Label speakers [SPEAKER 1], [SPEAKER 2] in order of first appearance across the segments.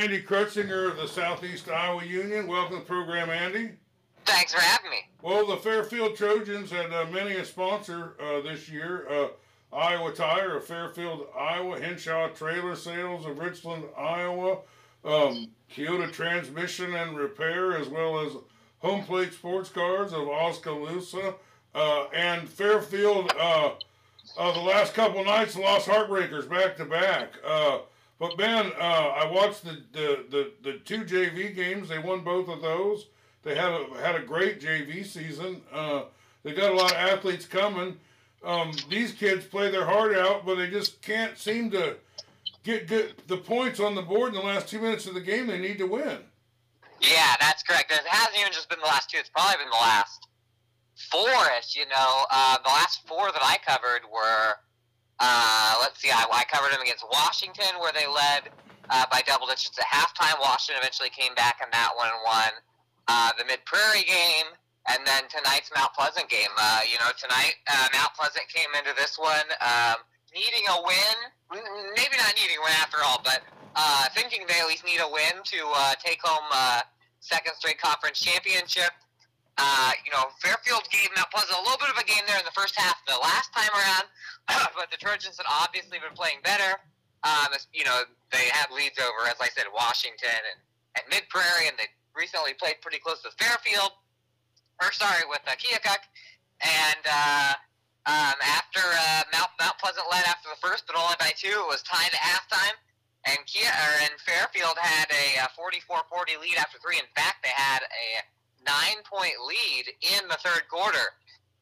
[SPEAKER 1] Andy Krutsinger of the Southeast Iowa Union. Welcome to the program, Andy.
[SPEAKER 2] Thanks for having me.
[SPEAKER 1] Well, the Fairfield Trojans had uh, many a sponsor uh, this year. Uh, Iowa Tire of Fairfield, Iowa, Henshaw Trailer Sales of Richland, Iowa, um, Keota Transmission and Repair, as well as Home Plate Sports Cars of Oskaloosa, uh, and Fairfield. Uh, uh, the last couple nights lost heartbreakers back to back. But Ben, uh, I watched the, the, the, the two JV games. They won both of those. They had a, had a great JV season. Uh, they got a lot of athletes coming. Um, these kids play their heart out, but they just can't seem to get good the points on the board in the last two minutes of the game. They need to win.
[SPEAKER 2] Yeah, that's correct. It hasn't even just been the last two; it's probably been the last four-ish. You know, uh, the last four that I covered were, uh, let's see, I, I, covered them against Washington, where they led uh, by double digits at halftime. Washington eventually came back in that one and won. Uh, the Mid Prairie game, and then tonight's Mount Pleasant game. Uh, you know, tonight uh, Mount Pleasant came into this one um, needing a win. Maybe not needing a win after all, but thinking they at least need a win to take home second straight conference championship. Uh, you know, Fairfield gave Mount Pleasant a little bit of a game there in the first half the last time around, but the Trojans had obviously been playing better. Um, you know, they had leads over, as I said, Washington and, and Mid Prairie, and they recently played pretty close to Fairfield, or sorry, with uh, Keokuk. And uh, um, after uh, Mount, Mount Pleasant led after the first, but only by two, it was tied at halftime. And Kia or, and Fairfield had a 44-40 uh, lead after three. In fact, they had a nine point lead in the third quarter.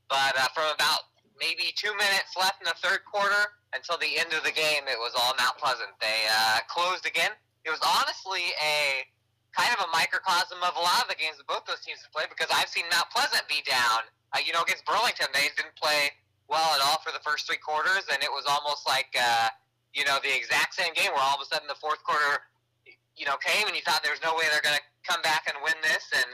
[SPEAKER 2] But uh, from about maybe two minutes left in the third quarter until the end of the game, it was all Mount Pleasant. They uh, closed again. It was honestly a kind of a microcosm of a lot of the games that both those teams have played because I've seen Mount Pleasant be down. Uh, you know, against Burlington, they didn't play well at all for the first three quarters, and it was almost like, uh, you know, the exact same game where all of a sudden the fourth quarter, you know, came and you thought there was no way they're going to come back and win this, and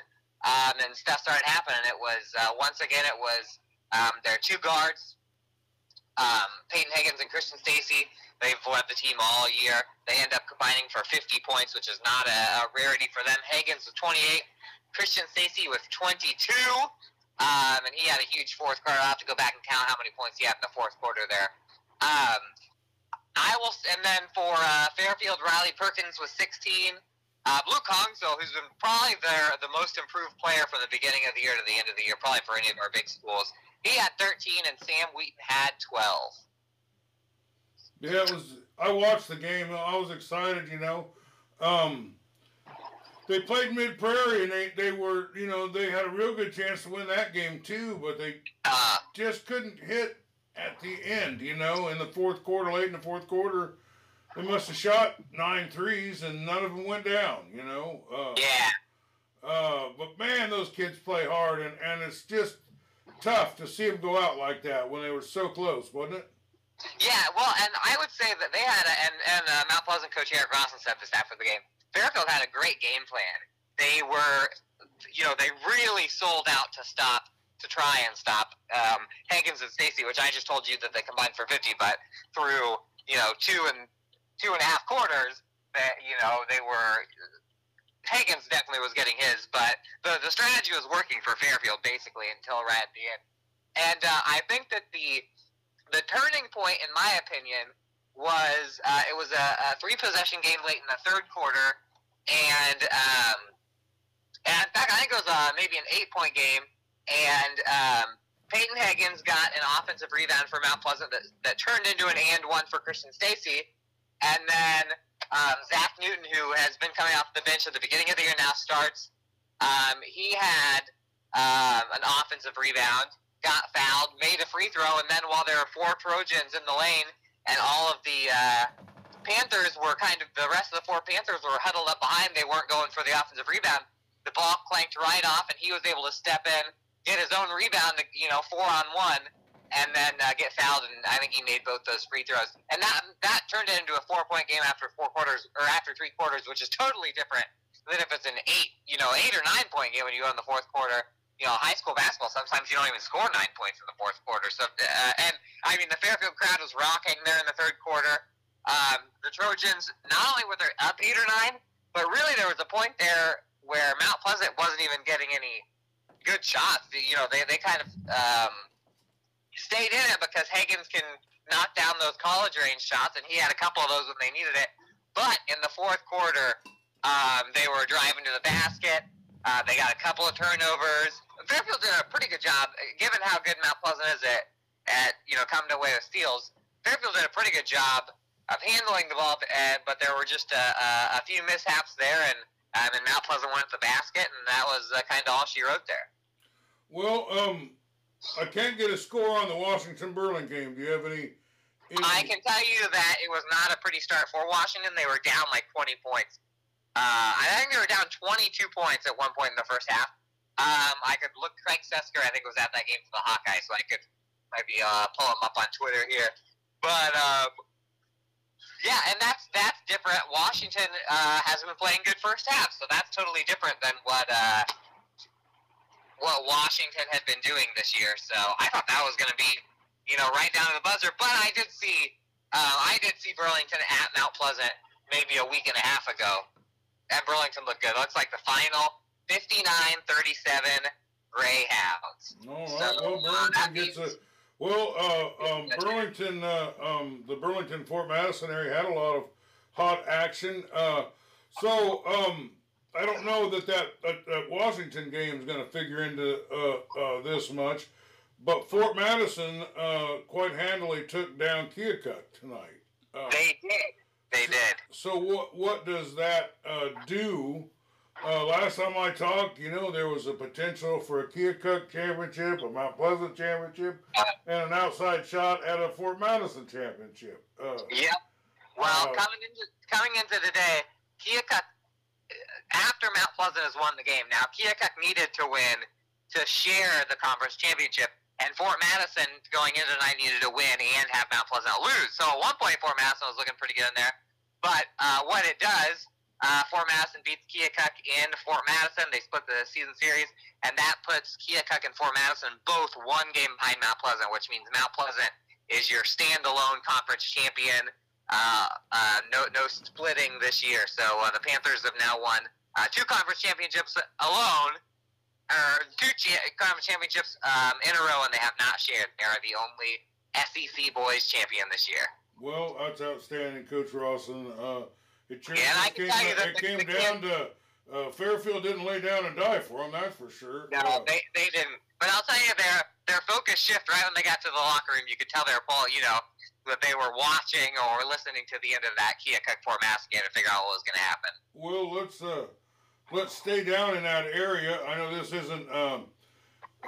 [SPEAKER 2] um, and stuff started happening. It was uh, once again it was um, their two guards, um, Peyton Higgins and Christian Stacy. They've led the team all year. They end up combining for 50 points, which is not a, a rarity for them. Higgins with 28, Christian Stacy with 22. Um, and he had a huge fourth quarter. I'll have to go back and count how many points he had in the fourth quarter there. Um, I will, and then for uh, Fairfield, Riley Perkins was 16. Uh, Blue Kongso, who's been probably their the most improved player from the beginning of the year to the end of the year, probably for any of our big schools, he had 13, and Sam Wheaton had 12.
[SPEAKER 1] Yeah, it was. I watched the game. I was excited. You know, um, they played Mid Prairie, and they they were you know they had a real good chance to win that game too, but they uh, just couldn't hit at the end. You know, in the fourth quarter, late in the fourth quarter they must have shot nine threes and none of them went down. You know.
[SPEAKER 2] Uh, yeah.
[SPEAKER 1] Uh, but man, those kids play hard, and, and it's just tough to see them go out like that when they were so close, wasn't it?
[SPEAKER 2] Yeah, well, and I would say that they had, a, and and uh, Mount Pleasant coach Eric Rawson said this after the game. Fairfield had a great game plan. They were, you know, they really sold out to stop to try and stop um, Higgins and Stacy, which I just told you that they combined for 50, but through you know two and two and a half quarters that you know they were Higgins definitely was getting his, but the the strategy was working for Fairfield basically until right at the end. And uh, I think that the the turning point, in my opinion, was uh, it was a, a, three possession game late in the third quarter, and um, and in fact I think it was uh, maybe an eight point game, and um, Peyton Higgins got an offensive rebound for Mount Pleasant that, that turned into an and one for Christian Stacy, and then um, Zach Newton, who has been coming off the bench at the beginning of the year, now starts. Um, he had um, an offensive rebound, got fouled, made a free throw, and then while there were four Trojans in the lane, and all of the uh, Panthers were kind of the rest of the four Panthers were huddled up behind. They weren't going for the offensive rebound. The ball clanked right off, and he was able to step in, get his own rebound, you know, four on one, and then uh, get fouled, and I think he made both those free throws, and that that turned it into a four point game after four quarters or after three quarters, which is totally different than if it's an eight, you know, eight or nine point game when you go in the fourth quarter. You know, high school basketball sometimes you don't even score nine points in the fourth quarter. So, uh, and I mean, the Fairfield crowd was rocking there in the third quarter. Um, the Trojans not only were they up eight or nine, But really, there was a point there where Mount Pleasant wasn't even getting any good shots. You know, they, they kind of um, stayed in it because Higgins can knock down those college range shots, and he had a couple of those when they needed it. But in the fourth quarter, um, they were driving to the basket. Uh, they got a couple of turnovers. Fairfield did a pretty good job, given how good Mount Pleasant is at, at you know coming away with steals. Fairfield did a pretty good job of handling the ball, but there were just a, a, a few mishaps there, and um, and Mount Pleasant went to the basket, and that was uh, kind of all she wrote there.
[SPEAKER 1] Well, um, I can't get a score on the Washington Berlin game. Do you have any, any?
[SPEAKER 2] I can tell you that it was not a pretty start for Washington. They were down like 20 points. Uh, I think they were down 22 points at one point in the first half. Um, I could look. Craig Sesker, I think, was at that game for the Hawkeyes, so I could maybe uh, pull him up on Twitter here. But um, yeah, and that's that's different. Washington uh, has been playing good first half, so that's totally different than what uh, what Washington had been doing this year. So I thought that was going to be, you know, right down to the buzzer. But I did see, uh, I did see Burlington at Mount Pleasant maybe a week and a half ago, and Burlington looked good. Looks like the final 59-37 Greyhounds.
[SPEAKER 1] All right. So, well, Burlington gets a well, uh, um, Burlington, uh, um, the Burlington Fort Madison area had a lot of hot action. Uh, so um, I don't know that that, that Washington game is going to figure into uh, uh, this much, but Fort Madison uh, quite handily took down Keokuk tonight.
[SPEAKER 2] they did. They did.
[SPEAKER 1] So what what does that do? Uh, last time I talked, you know, there was a potential for a Keokuk championship, a Mount Pleasant championship, and an outside shot at a Fort Madison championship.
[SPEAKER 2] Uh, yep. Well, uh, coming into coming into today, Keokuk after Mount Pleasant has won the game. Now Keokuk needed to win to share the conference championship, and Fort Madison going into tonight needed to win and have Mount Pleasant lose. So at one point, Fort Madison was looking pretty good in there. But uh, what it does uh, Fort Madison beats Keokuk in Fort Madison. They split the season series, and that puts Keokuk and Fort Madison both one game behind Mount Pleasant, which means Mount Pleasant is your standalone conference champion. Uh, uh, no, no splitting this year. So uh, the Panthers have now won uh, two conference championships alone, or two cha- conference championships um, in a row, and they have not shared. They are the only SEC boys champion this year.
[SPEAKER 1] Well, that's outstanding, Coach Rawson. Uh, it,
[SPEAKER 2] sure and I
[SPEAKER 1] can
[SPEAKER 2] came, tell you that
[SPEAKER 1] it came the, down to uh, Fairfield didn't lay down and die for them. That's for sure.
[SPEAKER 2] No, uh, they, they didn't. But I'll tell you, their their focus shift right when they got to the locker room. You could tell they were you know that they were watching or listening to the end of that Keokuk Fort Mass game to figure out what was going to happen.
[SPEAKER 1] Well, let's uh, let's stay down in that area. I know this isn't um,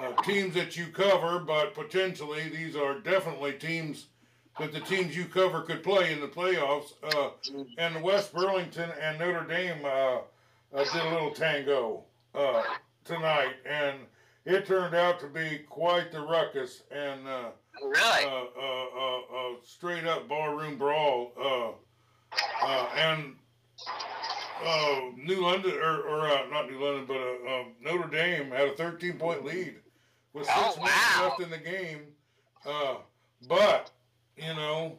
[SPEAKER 1] uh, teams that you cover, but potentially these are definitely teams that the teams you cover could play in the playoffs. Uh, and West Burlington and Notre Dame uh, uh, did a little tango uh, tonight, and it turned out to be quite the ruckus and uh,
[SPEAKER 2] really
[SPEAKER 1] uh, straight up barroom brawl. and New London, or, or not New London, but um, Notre Dame had a 13 point lead with six
[SPEAKER 2] oh,
[SPEAKER 1] minutes wow. left in the game. but you know.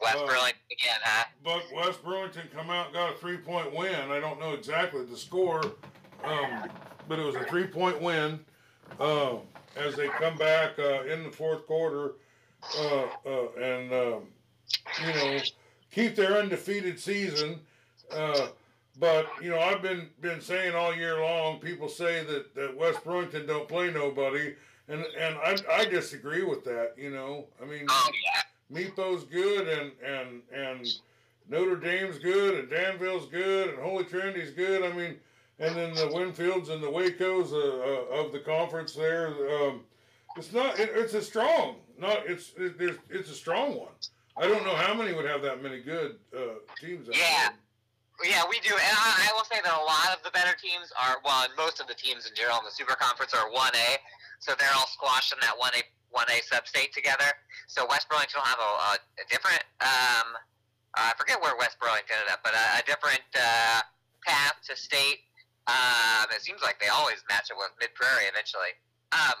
[SPEAKER 2] West uh, Burlington again, huh?
[SPEAKER 1] But West Burlington come out and got a three point win. I don't know exactly the score, um, but it was a three point win uh, as they come back uh, in the fourth quarter uh, uh, and um, you know keep their undefeated season. Uh, but you know, I've been been saying all year long. People say that, that West Burlington don't play nobody, and and I I disagree with that. You know, I mean. Mepo's good and and and Notre Dame's good and Danville's good and Holy Trinity's good. I mean, and then the Winfields and the Wacos uh, uh, of the conference there. Um, it's not. It, it's a strong. Not. It's it, it's a strong one. I don't know how many would have that many good uh, teams.
[SPEAKER 2] yeah. Yeah, we do, and I, I will say that a lot of the better teams are, well, most of the teams in general in the Super Conference are 1A, so they're all squashed in that 1A one A sub-state together. So West Burlington will have a, a, a different, um, I forget where West Burlington ended up, but a, a different uh, path to state. Um, it seems like they always match it with Mid Prairie eventually. Um,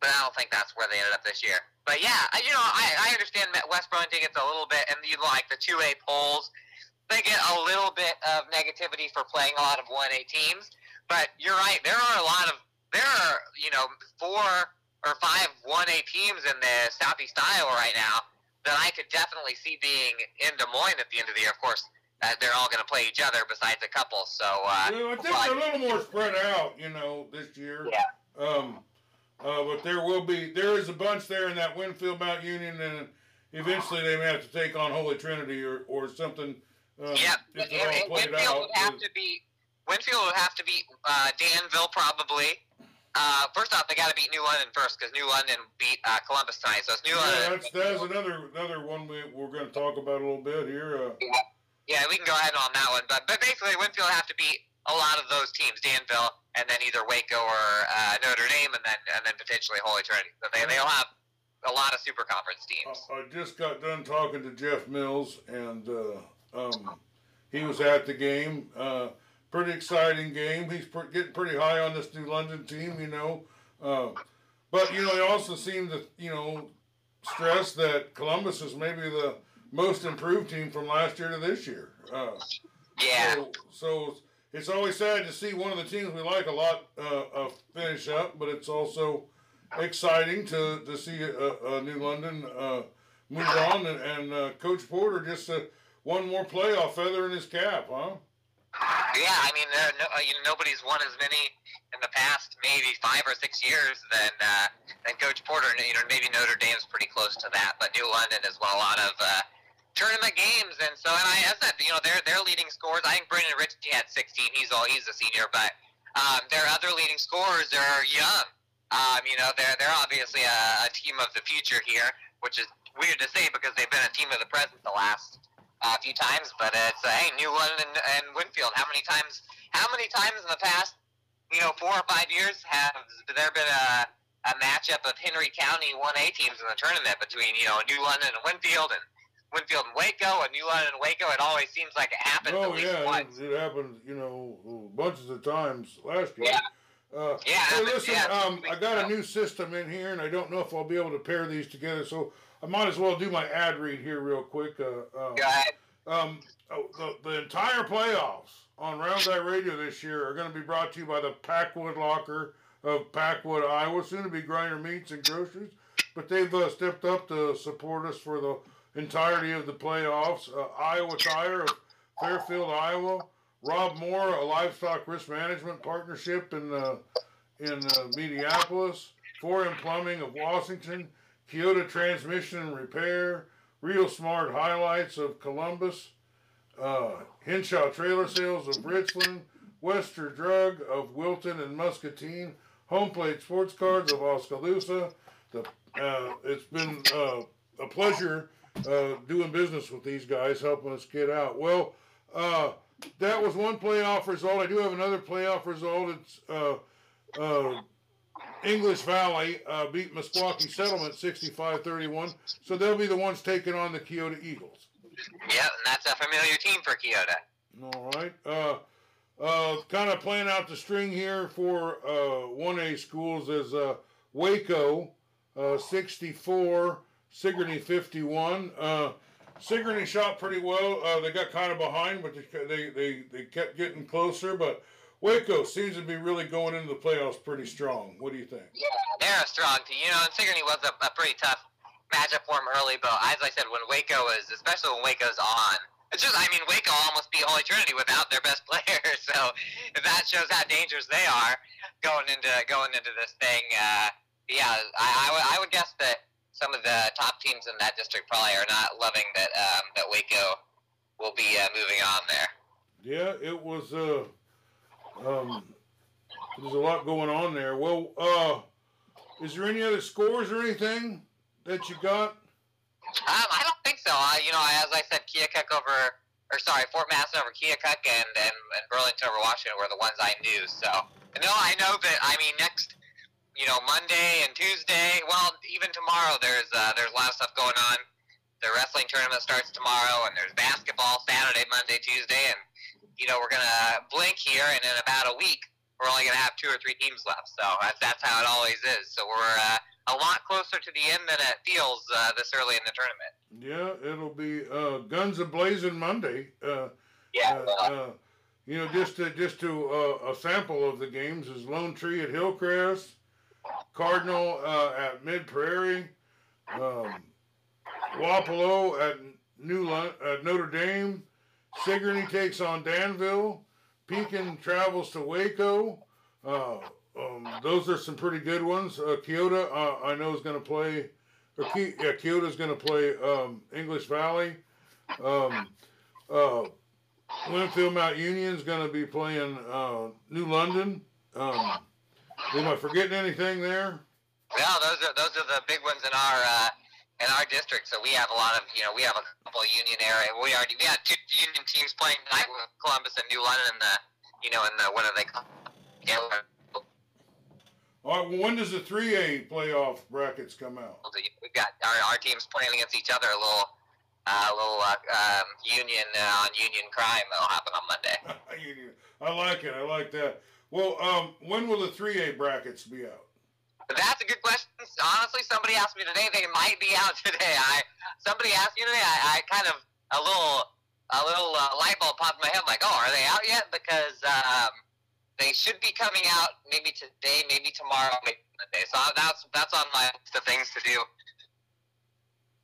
[SPEAKER 2] but I don't think that's where they ended up this year. But yeah, you know, I, I understand West Burlington gets a little bit, and you like the two A polls. they get a little bit of negativity for playing a lot of 1A teams. But you're right. There are a lot of there are you know four or five 1A teams in the Southeast Iowa right now that I could definitely see being in Des Moines at the end of the year. Of course, uh, they're all going to play each other besides a couple. So uh,
[SPEAKER 1] well, I think
[SPEAKER 2] but-
[SPEAKER 1] they're a little more spread out, you know, this year.
[SPEAKER 2] Yeah.
[SPEAKER 1] Um, uh, but there will be there is a bunch there in that Winfield Mount Union, and eventually they may have to take on Holy Trinity or or something. Um,
[SPEAKER 2] Yeah,
[SPEAKER 1] if
[SPEAKER 2] and, and Winfield
[SPEAKER 1] out.
[SPEAKER 2] would have to be Winfield would have to beat uh, Danville probably. Uh, first off, they got to beat New London first because New London beat uh, Columbus tonight. So it's New
[SPEAKER 1] Yeah,
[SPEAKER 2] London.
[SPEAKER 1] that's that's another another one we we're going to talk about a little bit here. Uh,
[SPEAKER 2] Yeah, we can go ahead on that one. But but basically, Winfield have to beat a lot of those teams, Danville, and then either Waco or uh, Notre Dame, and then and then potentially Holy Trinity. So they they'll have a lot of super conference teams.
[SPEAKER 1] I I just got done talking to Jeff Mills, and uh, um, he was at the game. Uh, pretty exciting game. He's pr- getting pretty high on this New London team, you know. Uh, but you know, he also seemed to, you know, stress that Columbus is maybe the most improved team from last year to this year. Uh,
[SPEAKER 2] Yeah,
[SPEAKER 1] so, so it's always sad to see one of the teams we like a lot uh, uh, finish up, but it's also exciting to, to see uh, uh, New London uh, move on and, and uh, Coach Porter just uh, one more playoff feather in his cap, huh?
[SPEAKER 2] yeah. I mean, uh, no, you know, nobody's won as many in the past maybe five or six years than uh, than Coach Porter. You know, maybe Notre Dame's pretty close to that, but New London won a lot of. Uh, Tournament games, and so and I, said, you know, their their leading scores. I think Brendan Ritchie had 16. He's all he's a senior, but um, their other leading scorers are young. Um, you know, they're they're obviously a, a team of the future here, which is weird to say because they've been a team of the present the last uh, few times. But it's uh, hey, New London and, and Winfield. How many times? How many times in the past, you know, four or five years have there been a a matchup of Henry County 1A teams in the tournament between you know New London and Winfield and Winfield and Waco and New London and Waco? It always seems like it happens
[SPEAKER 1] Oh yeah, it,
[SPEAKER 2] once.
[SPEAKER 1] it happened, you know, bunches of times last year.
[SPEAKER 2] Yeah.
[SPEAKER 1] Uh,
[SPEAKER 2] Yeah,
[SPEAKER 1] hey, listen,
[SPEAKER 2] yeah,
[SPEAKER 1] um, I got a new system in here, and I don't know if I'll be able to pair these together, so I might as well do my ad read here real quick. Uh, uh,
[SPEAKER 2] Go ahead.
[SPEAKER 1] Um, oh, the, the entire playoffs on Round Eye Radio this year are going to be brought to you by the Packwood Locker of Packwood, Iowa. Soon to be Grinder Meats and Groceries, but they've uh, stepped up to support us for the entirety of the playoffs. Uh, Iowa Tire of Fairfield, Iowa. Rob Moore, a livestock risk management partnership in uh, in uh, Minneapolis. Foreign Plumbing of Washington. Keota Transmission and Repair. Real Smart Highlights of Columbus, uh, Henshaw Trailer Sales of Richland, Wester Drug of Wilton and Muscatine, Home Plate Sports Cards of Oskaloosa. The, uh, it's been uh, a pleasure uh, doing business with these guys, helping us get out. Well, uh, that was one playoff result. I do have another playoff result. It's uh, uh, English Valley uh, beat Meskwaki Settlement 65-31, so they'll be the ones taking on the Keota Eagles.
[SPEAKER 2] Yep, and that's a familiar team for Keota.
[SPEAKER 1] All right. Uh, uh, kind of playing out the string here for uh, 1A schools is uh, Waco uh, 64, Sigourney 51. Uh, Sigourney shot pretty well. Uh, they got kind of behind, but they, they, they, kept getting closer. But Waco seems to be really going into the playoffs pretty strong. What do you think?
[SPEAKER 2] Yeah, they're a strong team. You know, and Sigourney was a, a pretty tough matchup for them early, but as I said, when Waco is, especially when Waco's on, it's just, I mean, Waco almost beat Holy Trinity without their best player, so that shows how dangerous they are going into going into this thing. Uh, yeah, I, I, I would guess that some of the top teams in that district probably are not loving that um, that Waco will be uh, moving on there.
[SPEAKER 1] Yeah, it was. Uh, um, there's a lot going on there. Well, uh, is there any other scores or anything that you got?
[SPEAKER 2] Um, I don't think so. Uh, you know, as I said, Keokuk over, or sorry, Fort Masson over Keokuk and, and, and Burlington over Washington were the ones I knew. So, no, I know that, I mean, next, you know, Monday and Tuesday, well, even tomorrow, there's uh, there's a lot of stuff going on. The wrestling tournament starts tomorrow, and there's basketball Saturday, Monday, Tuesday, and, you know, we're going to blink here, and in about a week, we're only going to have two or three teams left. So that's, that's how it always is. So we're uh, a lot closer to the end than it feels uh, this early in the tournament.
[SPEAKER 1] Yeah, it'll be uh, guns a blazing Monday. Uh,
[SPEAKER 2] Yeah.
[SPEAKER 1] uh, uh, you know, just to, just to uh, a sample of the games is Lone Tree at Hillcrest, Cardinal uh, at Mid Prairie, um, Wapello at New Lon- at Notre Dame, Sigourney takes on Danville, Pekin travels to Waco. Uh, um, those are some pretty good ones. Uh, Keota, uh, I know is going to play. Or Ki- yeah, Keota's going to play um, English Valley. Um, uh, Winfield Mount Union's going to be playing uh, New London. Um, am I forgetting anything there?
[SPEAKER 2] No, those are those are the big ones in our uh, in our district. So we have a lot of you know we have a couple of Union area. We already we had two Union teams playing tonight with Columbus and New London. In the you know in the what are they called? Yeah,
[SPEAKER 1] All right, well, when does the 3A playoff brackets come out?
[SPEAKER 2] we've got our, our teams playing against each other. A little uh, little uh, um, Union uh, on Union crime that'll happen on Monday.
[SPEAKER 1] You- I like it. I like that. Well, um, when will the 3A brackets be out?
[SPEAKER 2] That's a good question. Honestly, somebody asked me today. They might be out today. I somebody asked me today. I, I kind of a little a little uh, light bulb popped in my head. Like, oh, are they out yet? Because um, they should be coming out maybe today, maybe tomorrow, maybe Monday. So that's that's on my list of things to do.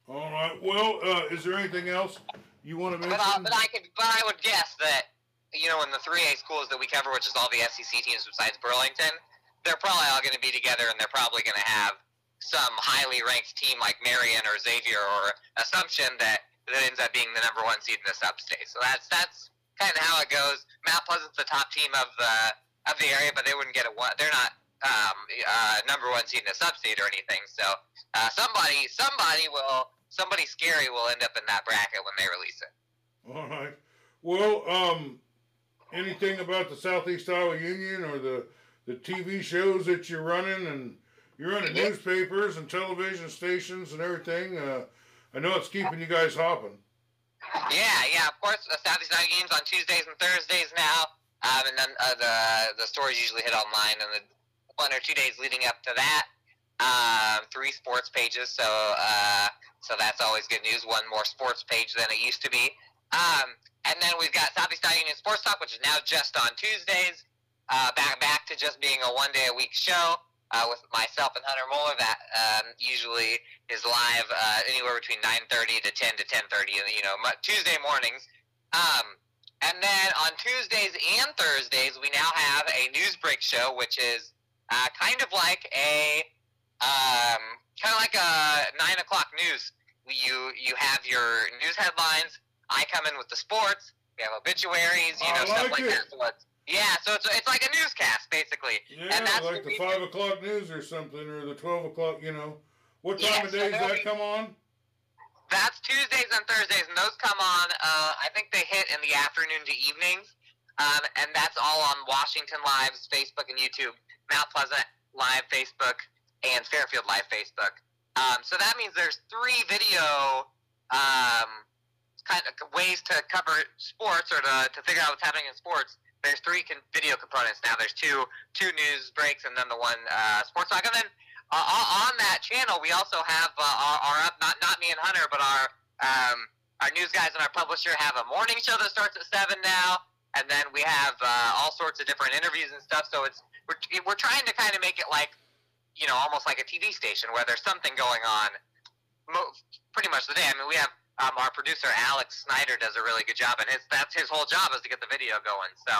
[SPEAKER 1] All right. Well, uh, is there anything else you want to mention?
[SPEAKER 2] But, uh, but I could, but I would guess that you know in the three A schools that we cover, which is all the SEC teams besides Burlington, they're probably all going to be together, and they're probably going to have some highly ranked team like Marion or Xavier or Assumption that that ends up being the number one seed in the sub-state. So that's that's kind of how it goes. Mount Pleasant's the top team of the of the area, but they wouldn't get a one. They're not um, uh, number one seed in the sub-state or anything. So uh, somebody somebody will somebody scary will end up in that bracket when they release it.
[SPEAKER 1] All right. Well, um, anything about the Southeast Iowa Union or the the TV shows that you're running and you're running
[SPEAKER 2] Yeah.
[SPEAKER 1] newspapers and television stations and everything. Uh, I know it's keeping you guys hopping.
[SPEAKER 2] Yeah, yeah. Of course, the Southeast Night games on Tuesdays and Thursdays now, um, and then uh, the the stories usually hit online in the one or two days leading up to that. Um, three sports pages, so uh, so that's always good news. One more sports page than it used to be. Um, and then we've got Southeast Iowa Union Sports Talk, which is now just on Tuesdays. Uh, back back to just being a one day a week show uh, with myself and Hunter Moeller. That um, usually is live uh, anywhere between 9:30 to 10 to 10:30. You know, Tuesday mornings. Um, and then on Tuesdays and Thursdays, we now have a news break show, which is uh, kind of like a um, kind of like a nine o'clock news. You you have your news headlines. I come in with the sports. We have obituaries, you
[SPEAKER 1] I
[SPEAKER 2] know, stuff
[SPEAKER 1] like
[SPEAKER 2] that. So yeah, so it's, it's like a newscast basically.
[SPEAKER 1] Yeah,
[SPEAKER 2] And that's
[SPEAKER 1] like the five o'clock news or something, or the twelve o'clock. You know, what time of
[SPEAKER 2] so
[SPEAKER 1] day does
[SPEAKER 2] that'll
[SPEAKER 1] come on?
[SPEAKER 2] That's Tuesdays and Thursdays, and those come on. Uh, I think they hit in the afternoon to evenings, um, and that's all on Washington Live's Facebook and YouTube, Mount Pleasant Live Facebook, and Fairfield Live Facebook. Um, so that means there's three video um, kind of ways to cover sports or to, to figure out what's happening in sports. There's three con- video components now. There's two two news breaks and then the one uh, sports talk, and then uh, on- that channel, we also have uh, our, our not not me and Hunter, but our um, our news guys and our publisher have a morning show that starts at seven now, and then we have uh, all sorts of different interviews and stuff. So it's we're we're trying to kind of make it like you know almost like a TV station where there's something going on, mo- pretty much the day. I mean, we have. Um, our producer Alex Snyder does a really good job, and his that's his whole job is to get the video going. So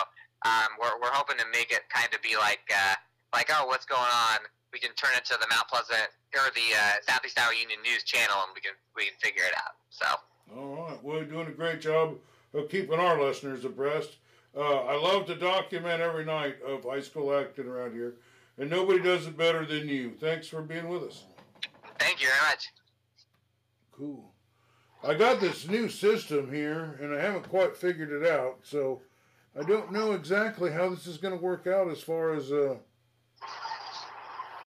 [SPEAKER 2] um, we're, we're hoping to make it kind of be like uh, like oh what's going on we can turn it to the Mount Pleasant or the uh, Southeast Iowa Union News channel, and we can we can figure it out. So
[SPEAKER 1] All right. Well, you're doing a great job of keeping our listeners abreast. Uh, I love to document every night of high school acting around here, and nobody does it better than you. Thanks for being with us.
[SPEAKER 2] thank you very much.
[SPEAKER 1] Cool. I got this new system here, and I haven't quite figured it out, so I don't know exactly how this is going to work out as far as uh,